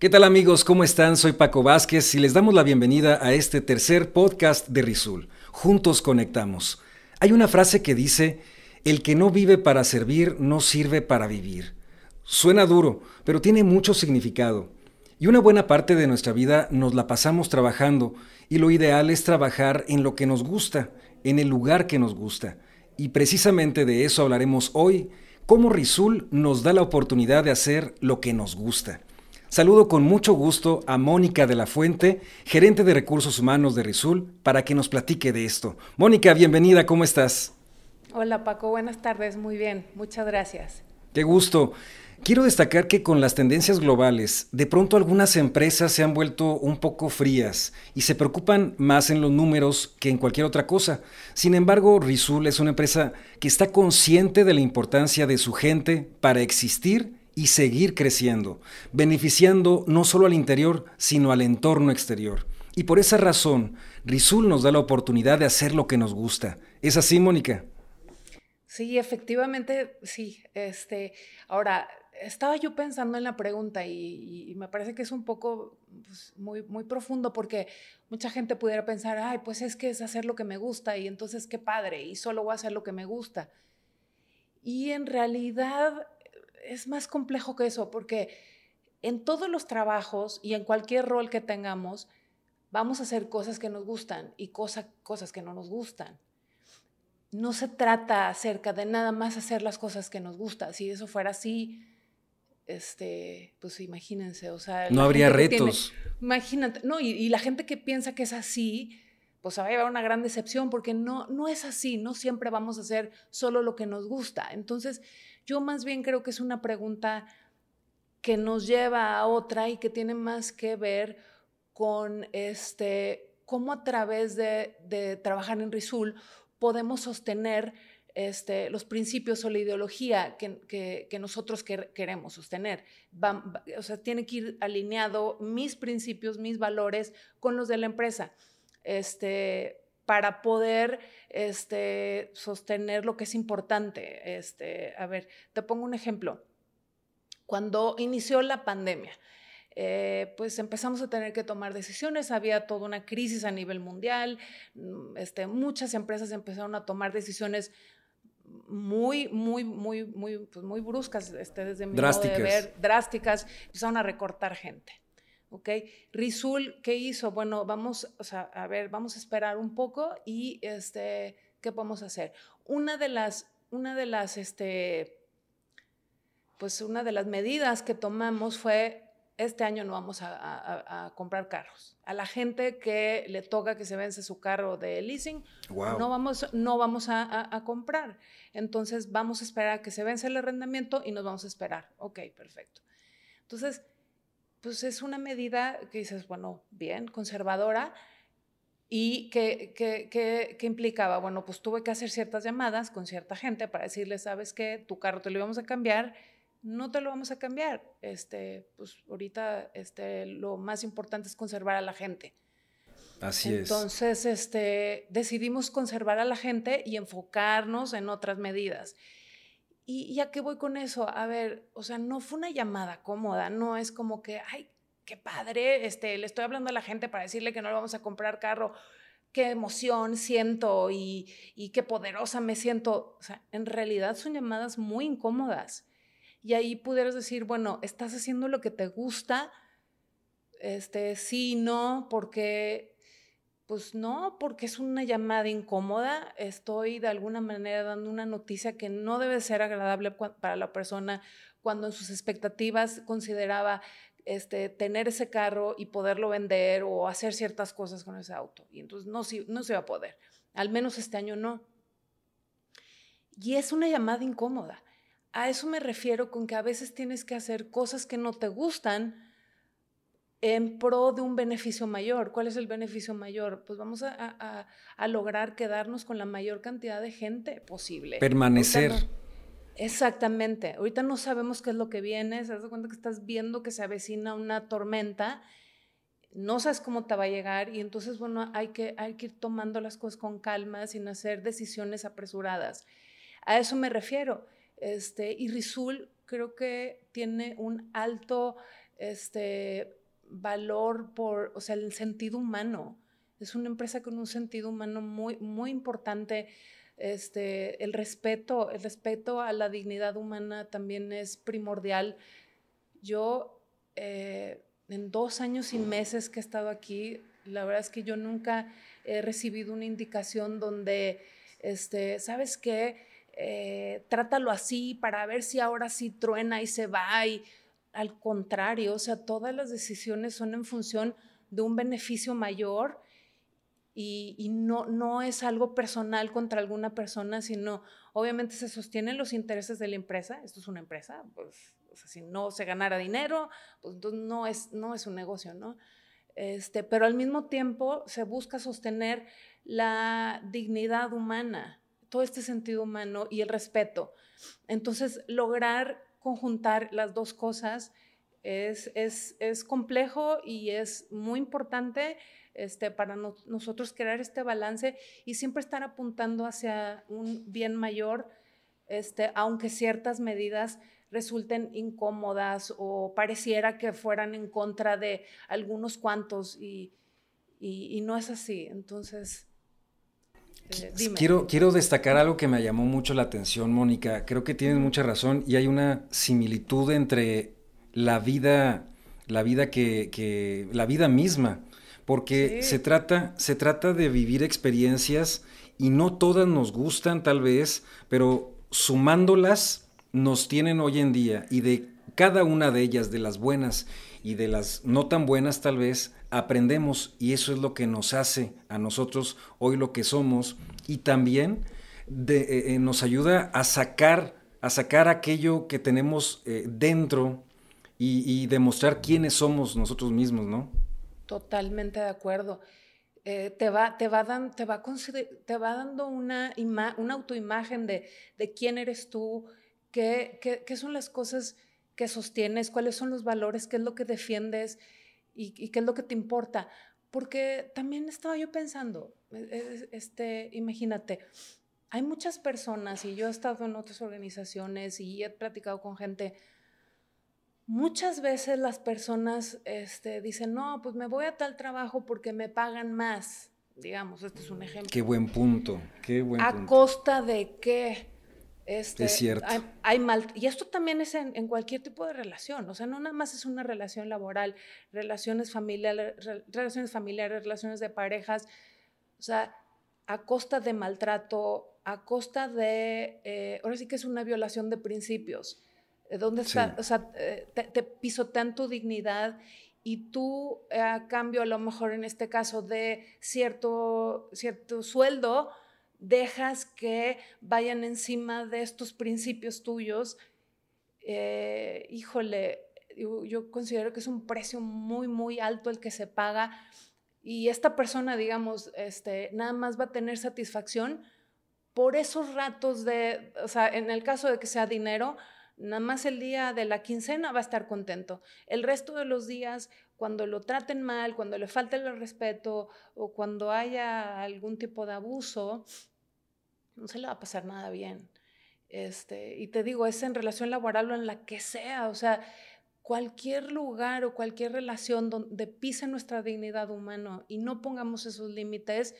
¿Qué tal amigos? ¿Cómo están? Soy Paco Vázquez y les damos la bienvenida a este tercer podcast de Rizul. Juntos conectamos. Hay una frase que dice, el que no vive para servir no sirve para vivir. Suena duro, pero tiene mucho significado. Y una buena parte de nuestra vida nos la pasamos trabajando y lo ideal es trabajar en lo que nos gusta, en el lugar que nos gusta. Y precisamente de eso hablaremos hoy, cómo Rizul nos da la oportunidad de hacer lo que nos gusta. Saludo con mucho gusto a Mónica de la Fuente, gerente de recursos humanos de Rizul, para que nos platique de esto. Mónica, bienvenida, ¿cómo estás? Hola Paco, buenas tardes, muy bien, muchas gracias. Qué gusto. Quiero destacar que con las tendencias globales, de pronto algunas empresas se han vuelto un poco frías y se preocupan más en los números que en cualquier otra cosa. Sin embargo, Rizul es una empresa que está consciente de la importancia de su gente para existir y seguir creciendo, beneficiando no solo al interior, sino al entorno exterior. Y por esa razón, Rizul nos da la oportunidad de hacer lo que nos gusta. ¿Es así, Mónica? Sí, efectivamente, sí. Este, ahora, estaba yo pensando en la pregunta y, me parece que es un poco pues, muy, muy profundo porque mucha gente pudiera pensar, ay, pues es que es hacer lo que me gusta y entonces qué padre y solo voy a hacer lo que me gusta. Y en realidad es más complejo que eso, porque en todos los trabajos y en cualquier rol que tengamos, vamos a hacer cosas que nos gustan y cosas que no nos gustan. No se trata acerca de nada más hacer las cosas que nos gustan. Si eso fuera así, este, pues imagínense, o sea... No habría retos. imagínate, no, y, y, la gente que piensa que es así, pues va a llevar una gran decepción porque no, no es así, no siempre vamos a hacer solo lo que nos gusta. Entonces, yo más bien creo que es una pregunta que nos lleva a otra y que tiene más que ver con este, cómo a través de, trabajar en Rizul podemos sostener este, los principios o la ideología que, nosotros queremos sostener. o sea, tiene que ir alineado mis principios, mis valores con los de la empresa. Este, para poder este, sostener lo que es importante. Este, a ver, te pongo un ejemplo. Cuando inició la pandemia, eh, pues empezamos a tener que tomar decisiones, había toda una crisis a nivel mundial, mm, este, muchas empresas empezaron a tomar decisiones muy, muy, muy, muy, pues muy bruscas, este, desde mi drásticas. modo de ver, drásticas, empezaron a recortar gente. ¿Ok? Rizul, ¿qué hizo? Bueno, vamos, o sea, a ver, vamos a esperar un poco y, este, ¿qué podemos hacer? Una de las, una de las, este, pues una de las medidas que tomamos fue, este año no vamos a, comprar carros. A la gente que le toca que se vence su carro de leasing, no vamos, no vamos a, comprar. Entonces vamos a esperar a que se vence el arrendamiento y nos vamos a esperar. Ok, perfecto. Entonces, pues es una medida que dices, bueno, bien, conservadora, y que, que, implicaba, bueno, pues tuve que hacer ciertas llamadas con cierta gente para decirle, sabes qué, tu carro te lo íbamos a cambiar, no te lo vamos a cambiar. Este, pues ahorita este, lo más importante es conservar a la gente. Así es. Entonces, este, decidimos conservar a la gente y enfocarnos en otras medidas. ¿Y ya qué voy con eso? A ver, o sea, no fue una llamada cómoda, no es como que, ay, qué padre, este, le estoy hablando a la gente para decirle que no le vamos a comprar carro, qué emoción siento y, y qué poderosa me siento. O sea, en realidad son llamadas muy incómodas. Y ahí pudieras decir, bueno, estás haciendo lo que te gusta, este, sí, no, porque pues no, porque es una llamada incómoda. Estoy de alguna manera dando una noticia que no debe ser agradable para la persona cuando en sus expectativas consideraba este, tener ese carro y poderlo vender o hacer ciertas cosas con ese auto. Y entonces no, no se va a poder. Al menos este año no. Y es una llamada incómoda. A eso me refiero con que a veces tienes que hacer cosas que no te gustan en pro de un beneficio mayor. ¿Cuál es el beneficio mayor? Pues vamos a, lograr quedarnos con la mayor cantidad de gente posible. Permanecer. exactamente. Ahorita no sabemos qué es lo que viene. Se das cuenta que estás viendo que se avecina una tormenta. No sabes cómo te va a llegar y entonces, bueno, hay que, hay que ir tomando las cosas con calma sin hacer decisiones apresuradas. A eso me refiero. Este, y Rizul creo que tiene un alto este, valor por, o sea, el sentido humano. Es una empresa con un sentido humano muy, muy importante. Este, el respeto, el respeto a la dignidad humana también es primordial. Yo, eh, en dos años y meses que he estado aquí, la verdad es que yo nunca he recibido una indicación donde, este, ¿sabes qué? Eh, trátalo así para ver si ahora sí truena y se va. Y al contrario, o sea, todas las decisiones son en función de un beneficio mayor y, no, no es algo personal contra alguna persona, sino obviamente se sostienen los intereses de la empresa. Esto es una empresa, pues si no se ganara dinero, pues entonces no es, no es un negocio, ¿no? Este, pero al mismo tiempo se busca sostener la dignidad humana, todo este sentido humano y el respeto. Entonces, lograr conjuntar las dos cosas es, es, es complejo y es muy importante este, para nosotros crear este balance y siempre estar apuntando hacia un bien mayor, este, aunque ciertas medidas resulten incómodas o pareciera que fueran en contra de algunos cuantos y, y, no es así. Entonces, eh, Quiero, quiero destacar algo que me llamó mucho la atención, Mónica. Creo que tienes mucha razón y hay una similitud entre la vida, la vida que, que la vida misma, porque se, trata, se trata de vivir experiencias y no todas nos gustan tal vez, pero sumándolas nos tienen hoy en día y de cada una de ellas, de las buenas y de las no tan buenas tal vez, aprendemos y eso es lo que nos hace a nosotros hoy lo que somos y también eh, eh, nos ayuda a sacar, a sacar aquello que tenemos eh, dentro y, demostrar quiénes somos nosotros mismos, ¿no? Totalmente de acuerdo. te, va, te, va dando una, una autoimagen de, de quién eres tú, qué, qué, son las cosas que sostienes, cuáles son los valores, qué es lo que defiendes y, qué es lo que te importa. Porque también estaba yo pensando, e, e, este, imagínate, hay muchas personas, y yo he estado en otras organizaciones y he platicado con gente, muchas veces las personas este, dicen, no, pues me voy a tal trabajo porque me pagan más, digamos, este es un ejemplo. Qué buen punto, qué buen ¿A costa de qué? Este, es cierto. Hay, mal, y esto también es en, cualquier tipo de relación, o sea, no nada más es una relación laboral, relaciones familiares, relaciones familiares, relaciones de parejas, o sea, a costa de maltrato, a costa de, eh, ahora sí que es una violación de principios, ¿dónde está? O sea, eh, te, te, pisotean tu dignidad y tú, a cambio, a lo mejor en este caso de cierto, cierto sueldo, dejas que vayan encima de estos principios tuyos, eh, híjole, yo, considero que es un precio muy, muy alto el que se paga y esta persona, digamos, este, nada más va a tener satisfacción por esos ratos de, o sea, en el caso de que sea dinero, nada más el día de la quincena va a estar contento. El resto de los días, cuando lo traten mal, cuando le falte el respeto o cuando haya algún tipo de abuso, no se le va a pasar nada bien. Este, y te digo, es en relación laboral o en la que sea, o sea, cualquier lugar o cualquier relación donde pise nuestra dignidad humana y no pongamos esos límites,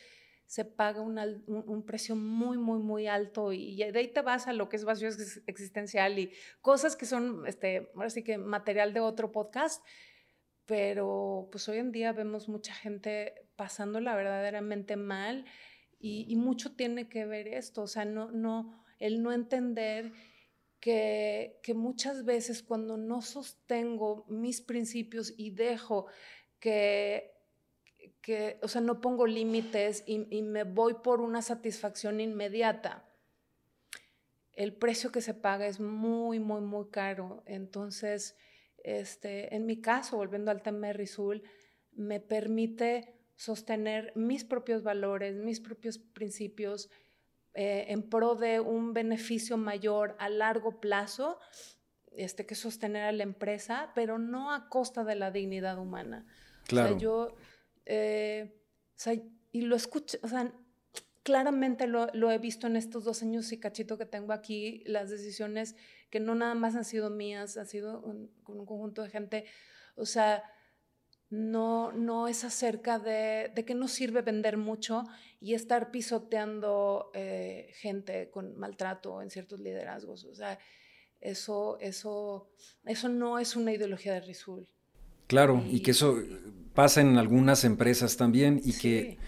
se paga un, precio muy, muy, muy alto y de ahí te vas a lo que es vacío existencial y cosas que son, este, ahora sí que material de otro podcast, pero pues hoy en día vemos mucha gente pasándola verdaderamente mal y, mucho tiene que ver esto, o sea, no, no, el no entender que, que, muchas veces cuando no sostengo mis principios y dejo que, que o sea, no pongo límites y, me voy por una satisfacción inmediata, el precio que se paga es muy, muy, muy caro. Entonces, este, en mi caso, volviendo al tema de Rizul, me permite sostener mis propios valores, mis propios principios eh, en pro de un beneficio mayor a largo plazo, este, que sostener a la empresa, pero no a costa de la dignidad humana. Claro. O sea, yo, eh, o sea, y lo escucho, o sea, claramente lo, lo, he visto en estos dos años y cachito que tengo aquí, las decisiones que no nada más han sido mías, han sido con un conjunto de gente, O sea, no, no es acerca de, de que no sirve vender mucho y estar pisoteando eh, gente con maltrato en ciertos liderazgos. O sea, eso, eso, eso no es una ideología de Rizul. Claro, y, que eso pasa en algunas empresas también y que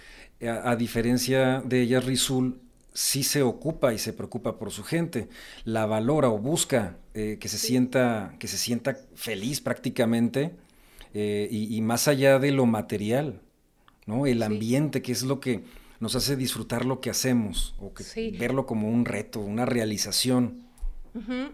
a, diferencia de ellas, Rizul sí se ocupa y se preocupa por su gente, la valora o busca eh, que, se sienta, que se sienta feliz prácticamente eh, y, más allá de lo material, ¿no? El ambiente, que es lo que nos hace disfrutar lo que hacemos o que verlo como un reto, una realización.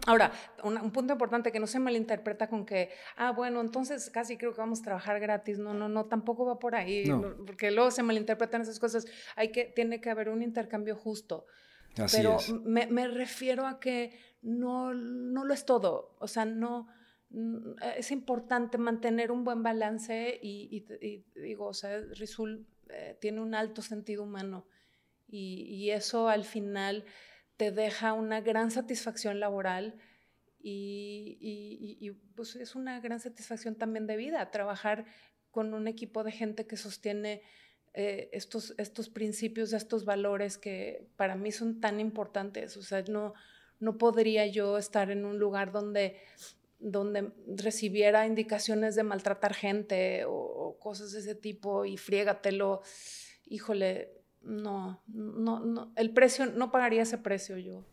Ahora, un, punto importante que no se malinterpreta con que, ah, bueno, entonces casi creo que vamos a trabajar gratis. No, no, no, tampoco va por ahí, porque luego se malinterpretan esas cosas. Hay que, tiene que haber un intercambio justo. Así Pero Me, me, refiero a que no, no lo es todo. O sea, no, es importante mantener un buen balance y, digo, o sea, Rizul eh, tiene un alto sentido humano y, y eso al final te deja una gran satisfacción laboral y, pues es una gran satisfacción también de vida, trabajar con un equipo de gente que sostiene eh, estos, estos principios, estos valores que para mí son tan importantes. O sea, no, no podría yo estar en un lugar donde, donde recibiera indicaciones de maltratar gente o, cosas de ese tipo y friégatelo. Híjole, no, no, no, el precio, no pagaría ese precio yo.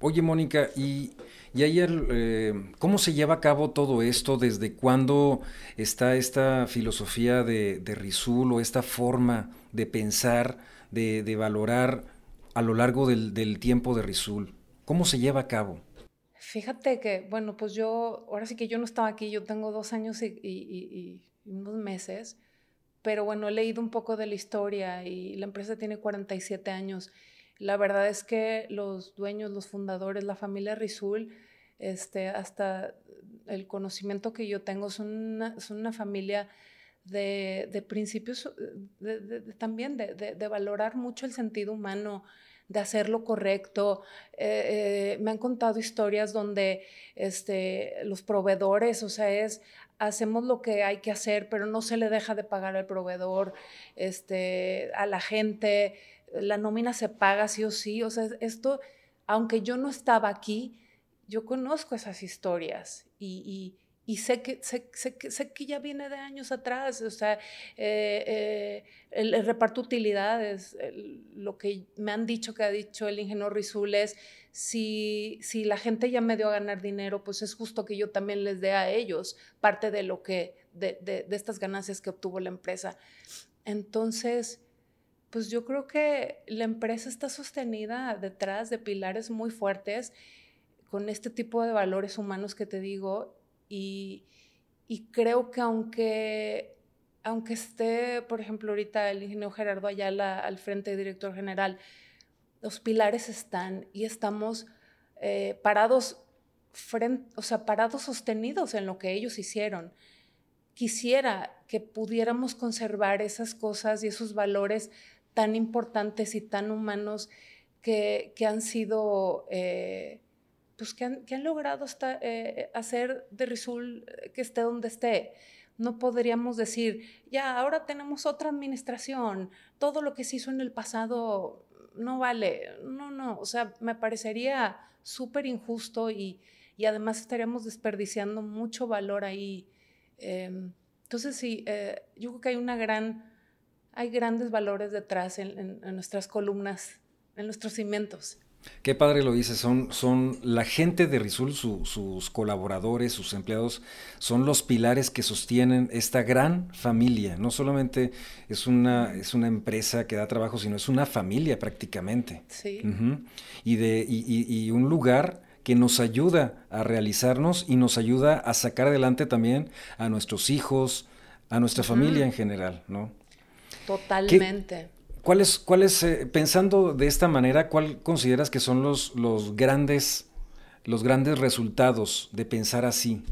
Oye, Mónica, ¿y, y ayer, eh, cómo se lleva a cabo todo esto? ¿Desde cuándo está esta filosofía de, de Rizul o esta forma de pensar, de, de valorar a lo largo del, del, tiempo de Rizul? ¿Cómo se lleva a cabo? Fíjate que, bueno, pues yo, ahora sí que yo no estaba aquí, yo tengo dos años y, y, y unos meses pero bueno, he leído un poco de la historia y la empresa tiene 47 años. La verdad es que los dueños, los fundadores, la familia Rizul, este, hasta el conocimiento que yo tengo, son una, son una familia de, de principios, de, también de, valorar mucho el sentido humano, de hacer lo correcto. Eh, eh, me han contado historias donde este, los proveedores, o sea, es hacemos lo que hay que hacer, pero no se le deja de pagar al proveedor, este, a la gente, la nómina se paga sí o sí, o sea, esto, aunque yo no estaba aquí, yo conozco esas historias y, sé, que, sé, que, ya viene de años atrás, o sea, eh, eh, el, reparto utilidades, lo que me han dicho que ha dicho el ingeniero Rizul es, si, si la gente ya me dio a ganar dinero, pues es justo que yo también les dé a ellos parte de lo que, de, de estas ganancias que obtuvo la empresa. Entonces, pues yo creo que la empresa está sostenida detrás de pilares muy fuertes con este tipo de valores humanos que te digo y, creo que aunque, aunque esté, por ejemplo, ahorita el ingeniero Gerardo Ayala al frente director general, los pilares están y estamos eh, parados, o sea, parados sostenidos en lo que ellos hicieron. Quisiera que pudiéramos conservar esas cosas y esos valores tan importantes y tan humanos que, han sido, eh, pues que han, logrado eh, hacer de Rizul que esté donde esté. No podríamos decir, ya, ahora tenemos otra administración, todo lo que se hizo en el pasado no vale, no, no, o sea, me parecería súper injusto y, además estaríamos desperdiciando mucho valor ahí. Em, entonces, sí, eh, yo creo que hay una gran, hay grandes valores detrás en nuestras columnas, en nuestros cimientos. Qué padre lo dice, son, son la gente de Rizul, sus colaboradores, sus empleados, son los pilares que sostienen esta gran familia. No solamente es una, es una empresa que da trabajo, sino es una familia prácticamente. Sí. y, de, y, un lugar que nos ayuda a realizarnos y nos ayuda a sacar adelante también a nuestros hijos, a nuestra familia en general, ¿no? Totalmente. ¿Cuál es, eh, pensando de esta manera, cuál consideras que son los, los, grandes, los grandes resultados de pensar así?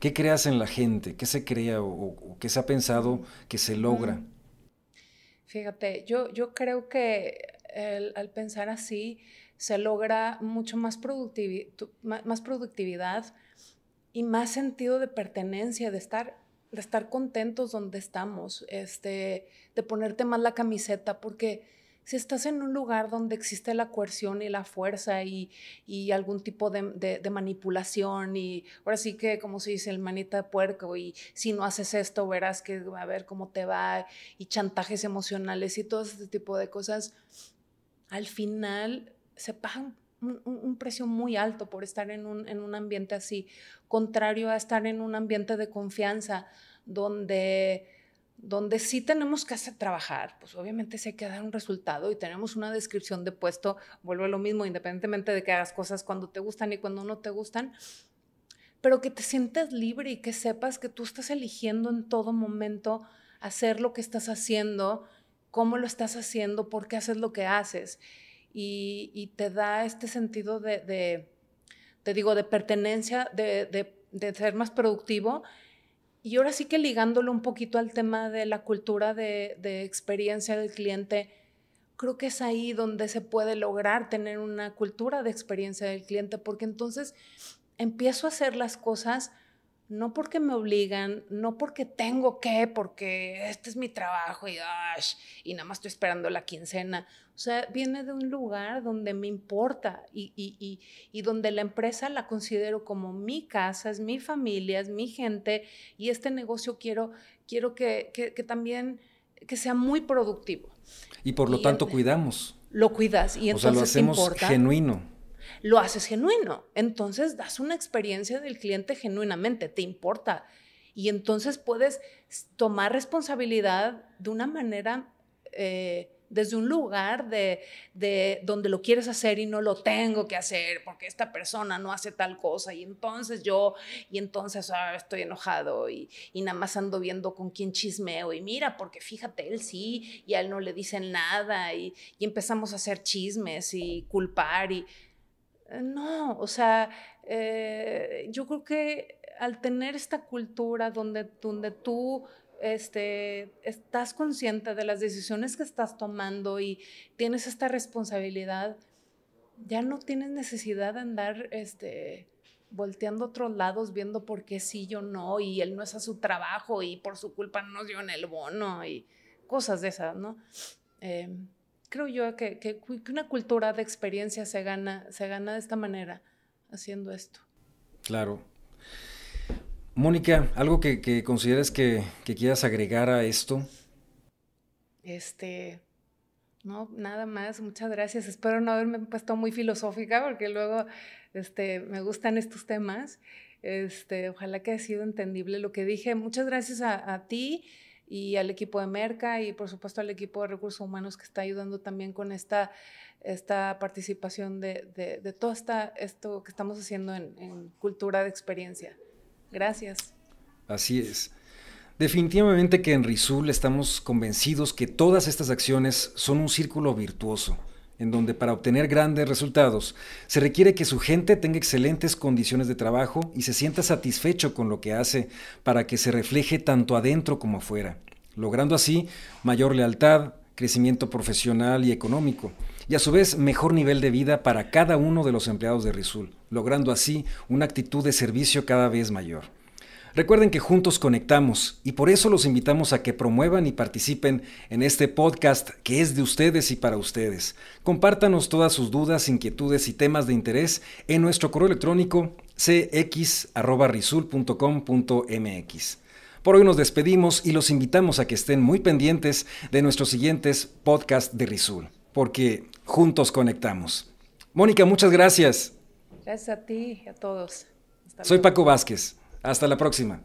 ¿Qué creas en la gente? ¿Qué se crea o, qué se ha pensado que se logra? Fíjate, yo, yo creo que al pensar así se logra mucho más, más productividad y más sentido de pertenencia, de estar de estar contentos donde estamos, este, de ponerte más la camiseta, porque si estás en un lugar donde existe la coerción y la fuerza y, algún tipo de, manipulación y ahora sí que como se dice el manita de puerco y si no haces esto verás que va a ver cómo te va y chantajes emocionales y todo este tipo de cosas, al final se pagan un, precio muy alto por estar en un, en un ambiente así, contrario a estar en un ambiente de confianza donde donde sí tenemos que hacer trabajar, pues obviamente sí hay que dar un resultado y tenemos una descripción de puesto, vuelvo a lo mismo, independientemente de que hagas cosas cuando te gustan y cuando no te gustan, pero que te sientas libre y que sepas que tú estás eligiendo en todo momento hacer lo que estás haciendo, cómo lo estás haciendo, por qué haces lo que haces. Y, te da este sentido de, te digo, de pertenencia, de, de ser más productivo. Y ahora sí que ligándolo un poquito al tema de la cultura de, experiencia del cliente, creo que es ahí donde se puede lograr tener una cultura de experiencia del cliente, porque entonces empiezo a hacer las cosas no porque me obligan, no porque tengo que, porque este es mi trabajo y, y nada más estoy esperando la quincena. O sea, viene de un lugar donde me importa y, y, y, donde la empresa la considero como mi casa, es mi familia, es mi gente y este negocio quiero, quiero que, que, que también que sea muy productivo. Y por lo tanto cuidamos. Lo cuidas y entonces o sea, lo hacemos genuino lo haces genuino. Entonces das una experiencia del cliente genuinamente, te importa. Y entonces puedes tomar responsabilidad de una manera, eh, desde un lugar de, donde lo quieres hacer y no lo tengo que hacer porque esta persona no hace tal cosa y entonces yo, y entonces ah, estoy enojado y, nada más ando viendo con quién chismeo y mira, porque fíjate, él sí y a él no le dicen nada y, y empezamos a hacer chismes y culpar y no, o sea, eh, yo creo que al tener esta cultura donde, donde tú este, estás consciente de las decisiones que estás tomando y tienes esta responsabilidad, ya no tienes necesidad de andar este, volteando a otros lados viendo por qué sí, yo no, y él no es a su trabajo y por su culpa no nos dio en el bono y cosas de esas, ¿no? Em, creo yo que, una cultura de experiencia se gana, se gana de esta manera, haciendo esto. Claro. Mónica, ¿algo que, que consideres que, quieras agregar a esto? Este, no, nada más, muchas gracias. Espero no haberme puesto muy filosófica porque luego este, me gustan estos temas. Este, ojalá que haya sido entendible lo que dije. Muchas gracias a, a ti y al equipo de Merca y por supuesto al equipo de recursos humanos que está ayudando también con esta, esta participación de, de, todo esta, esto que estamos haciendo en, cultura de experiencia. Gracias. Así es. Definitivamente que en Rizul estamos convencidos que todas estas acciones son un círculo virtuoso, en donde para obtener grandes resultados se requiere que su gente tenga excelentes condiciones de trabajo y se sienta satisfecho con lo que hace para que se refleje tanto adentro como afuera, logrando así mayor lealtad, crecimiento profesional y económico, y a su vez mejor nivel de vida para cada uno de los empleados de Rizul, logrando así una actitud de servicio cada vez mayor. Recuerden que juntos conectamos y por eso los invitamos a que promuevan y participen en este podcast que es de ustedes y para ustedes. Compártanos todas sus dudas, inquietudes y temas de interés en nuestro correo electrónico cx.risul.com.mx. Por hoy nos despedimos y los invitamos a que estén muy pendientes de nuestros siguientes podcasts de Risul, porque juntos conectamos. Mónica, muchas gracias. Gracias a ti y a todos. Soy Paco Vázquez. Hasta la próxima.